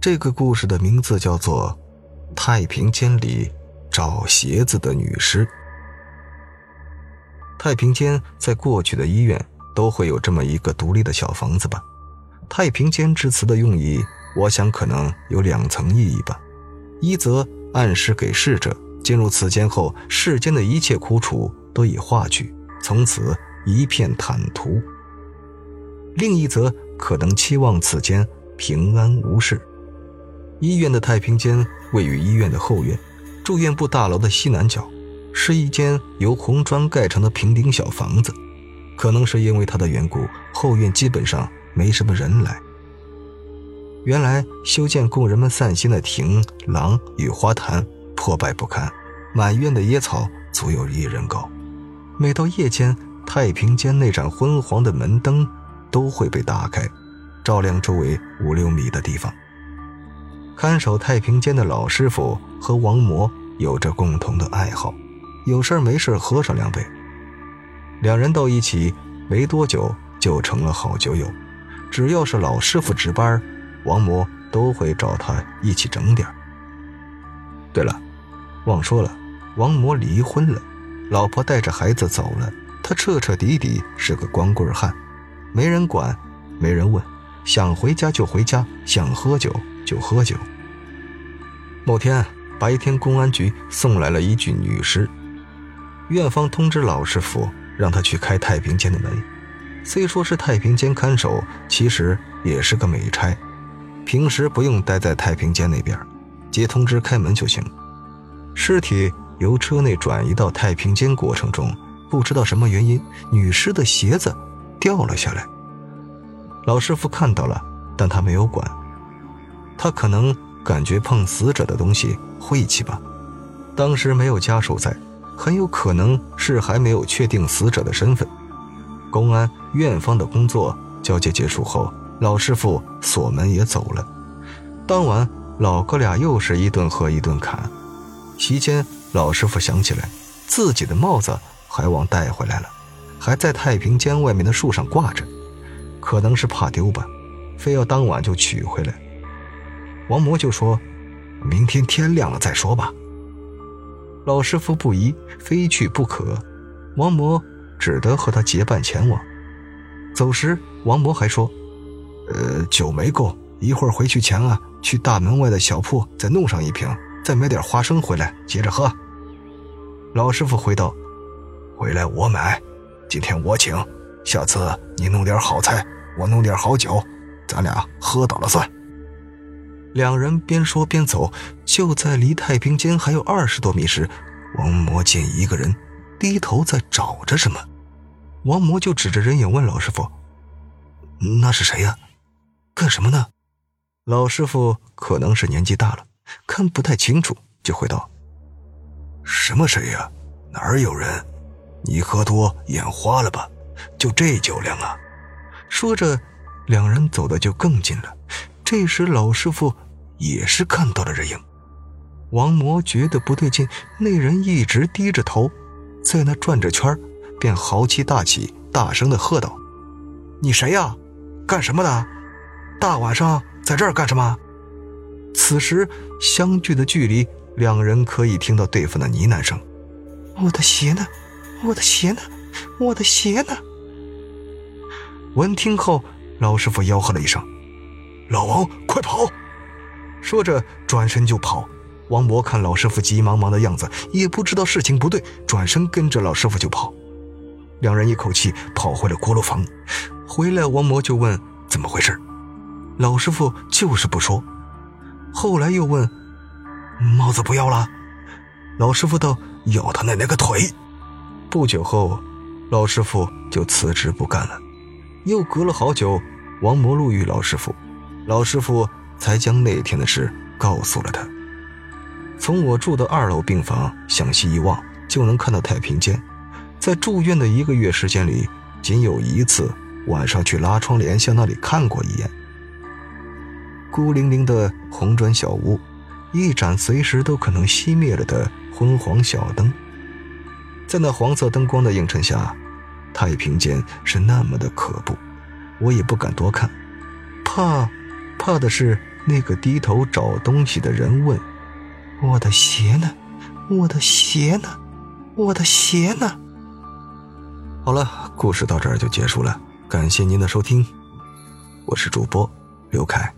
这个故事的名字叫做《太平间里找鞋子的女尸》。太平间在过去的医院都会有这么一个独立的小房子吧？太平间之词的用意，我想可能有两层意义吧：一则暗示给逝者进入此间后，世间的一切苦楚都已化去，从此一片坦途；另一则可能期望此间平安无事。医院的太平间位于医院的后院，住院部大楼的西南角。是一间由红砖盖成的平顶小房子，可能是因为它的缘故，后院基本上没什么人来。原来修建供人们散心的亭廊与花坛破败不堪，满院的野草足有一人高。每到夜间，太平间那盏昏黄的门灯都会被打开，照亮周围五六米的地方。看守太平间的老师傅和王魔有着共同的爱好。有事没事喝上两杯，两人到一起没多久就成了好酒友。只要是老师傅值班，王魔都会找他一起整点。对了，忘说了，王魔离婚了，老婆带着孩子走了，他彻彻底底是个光棍汉，没人管，没人问，想回家就回家，想喝酒就喝酒。某天白天，公安局送来了一具女尸。院方通知老师傅，让他去开太平间的门。虽说是太平间看守，其实也是个美差，平时不用待在太平间那边，接通知开门就行。尸体由车内转移到太平间过程中，不知道什么原因，女尸的鞋子掉了下来。老师傅看到了，但他没有管。他可能感觉碰死者的东西晦气吧。当时没有家属在。很有可能是还没有确定死者的身份。公安院方的工作交接结束后，老师傅锁门也走了。当晚，老哥俩又是一顿喝一顿侃。席间，老师傅想起来自己的帽子还忘带回来了，还在太平间外面的树上挂着，可能是怕丢吧，非要当晚就取回来。王魔就说：“明天天亮了再说吧。”老师傅不依，非去不可。王魔只得和他结伴前往。走时，王魔还说：“呃，酒没够，一会儿回去前啊，去大门外的小铺再弄上一瓶，再买点花生回来，接着喝。”老师傅回道：“回来我买，今天我请，下次你弄点好菜，我弄点好酒，咱俩喝倒了算。”两人边说边走，就在离太平间还有二十多米时，王魔见一个人低头在找着什么，王魔就指着人影问老师傅：“那是谁呀？干什么呢？”老师傅可能是年纪大了，看不太清楚，就回道：“什么谁呀？哪儿有人？你喝多眼花了吧？就这酒量啊！”说着，两人走的就更近了。这时，老师傅也是看到了人影。王魔觉得不对劲，那人一直低着头，在那转着圈便豪气大起，大声的喝道：“你谁呀？干什么的？大晚上在这儿干什么？”此时，相距的距离，两人可以听到对方的呢喃声：“我的鞋呢？我的鞋呢？我的鞋呢？”闻听后，老师傅吆喝了一声。老王，快跑！说着转身就跑。王博看老师傅急忙忙的样子，也不知道事情不对，转身跟着老师傅就跑。两人一口气跑回了锅炉房。回来，王博就问怎么回事，老师傅就是不说。后来又问帽子不要了，老师傅道要他奶奶个腿。不久后，老师傅就辞职不干了。又隔了好久，王博路遇老师傅。老师傅才将那天的事告诉了他。从我住的二楼病房向西一望，就能看到太平间。在住院的一个月时间里，仅有一次晚上去拉窗帘向那里看过一眼。孤零零的红砖小屋，一盏随时都可能熄灭了的昏黄小灯，在那黄色灯光的映衬下，太平间是那么的可怖，我也不敢多看，怕。怕的是那个低头找东西的人问：“我的鞋呢？我的鞋呢？我的鞋呢？”好了，故事到这儿就结束了。感谢您的收听，我是主播刘凯。